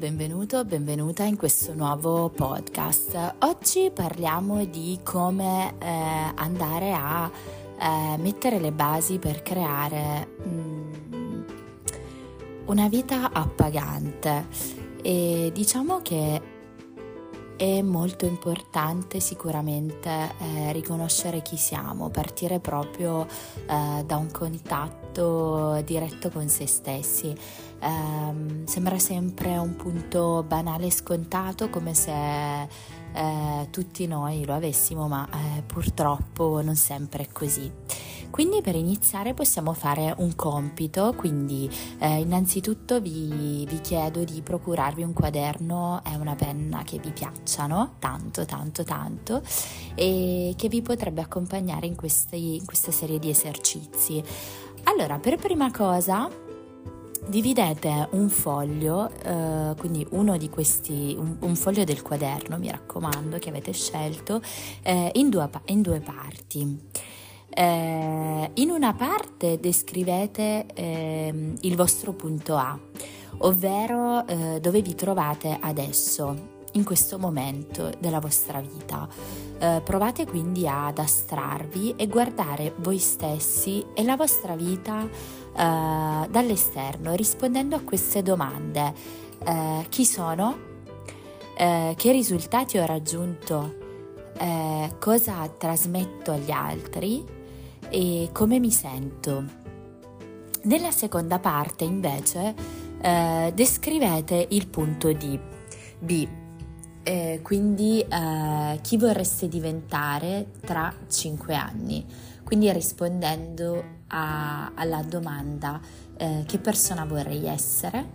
benvenuto, benvenuta in questo nuovo podcast. Oggi parliamo di come eh, andare a eh, mettere le basi per creare mm, una vita appagante e diciamo che è molto importante sicuramente eh, riconoscere chi siamo, partire proprio eh, da un contatto diretto con se stessi. Eh, sembra sempre un punto banale e scontato, come se eh, tutti noi lo avessimo, ma eh, purtroppo non sempre è così. Quindi per iniziare possiamo fare un compito, quindi eh, innanzitutto vi, vi, chiedo di procurarvi un quaderno e una penna che vi piacciono tanto tanto tanto e che vi potrebbe accompagnare in, questi, in questa serie di esercizi. Allora, per prima cosa dividete un foglio, eh, quindi uno di questi, un, un, foglio del quaderno, mi raccomando, che avete scelto, eh, in, due, in, due, parti. Eh, in una parte descrivete ehm, il vostro punto A, ovvero eh, dove vi trovate adesso, in questo momento della vostra vita. Eh, provate quindi ad astrarvi e guardare voi stessi e la vostra vita eh, dall'esterno rispondendo a queste domande. Eh, chi sono? Eh, che risultati ho raggiunto? Eh, cosa trasmetto agli altri? E come mi sento? Nella seconda parte invece eh, descrivete il punto di B, eh, quindi eh, chi vorreste diventare tra 5 anni? Quindi rispondendo a, alla domanda eh, che persona vorrei essere,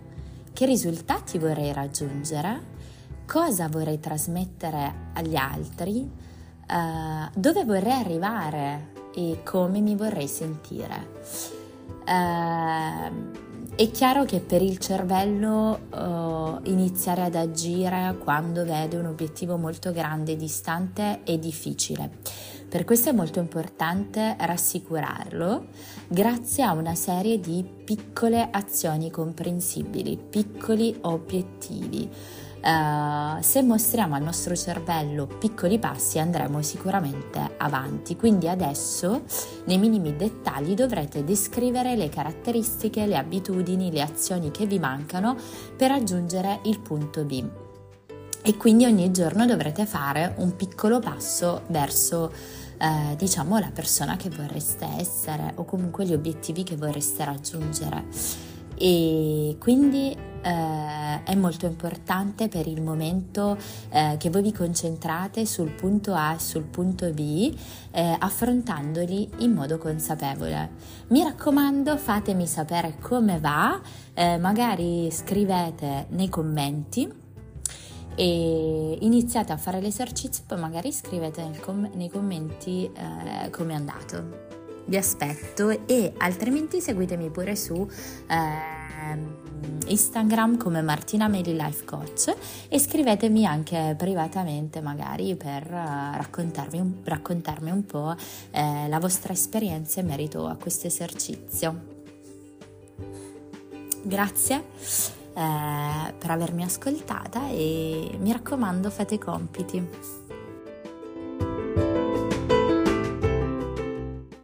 che risultati vorrei raggiungere, cosa vorrei trasmettere agli altri, eh, dove vorrei arrivare e come mi vorrei sentire. Uh, è chiaro che per il cervello uh, iniziare ad agire quando vede un obiettivo molto grande e distante è difficile. Per questo è molto importante rassicurarlo grazie a una serie di piccole azioni comprensibili, piccoli obiettivi. Uh, se mostriamo al nostro cervello piccoli passi andremo sicuramente avanti. Quindi adesso nei minimi dettagli dovrete descrivere le caratteristiche, le abitudini, le azioni che vi mancano per raggiungere il punto B. E quindi ogni giorno dovrete fare un piccolo passo verso eh, diciamo la persona che vorreste essere o comunque gli obiettivi che vorreste raggiungere e quindi eh, è molto importante per il momento eh, che voi vi concentrate sul punto A e sul punto B eh, affrontandoli in modo consapevole. Mi raccomando fatemi sapere come va, eh, magari scrivete nei commenti e iniziate a fare l'esercizio poi magari scrivete com- nei commenti eh, come è andato vi aspetto e altrimenti seguitemi pure su eh, Instagram come Martina Meli Life Coach e scrivetemi anche privatamente magari per uh, raccontarmi, un, raccontarmi un po' eh, la vostra esperienza in merito a questo esercizio. Grazie eh, per avermi ascoltata e mi raccomando fate i compiti.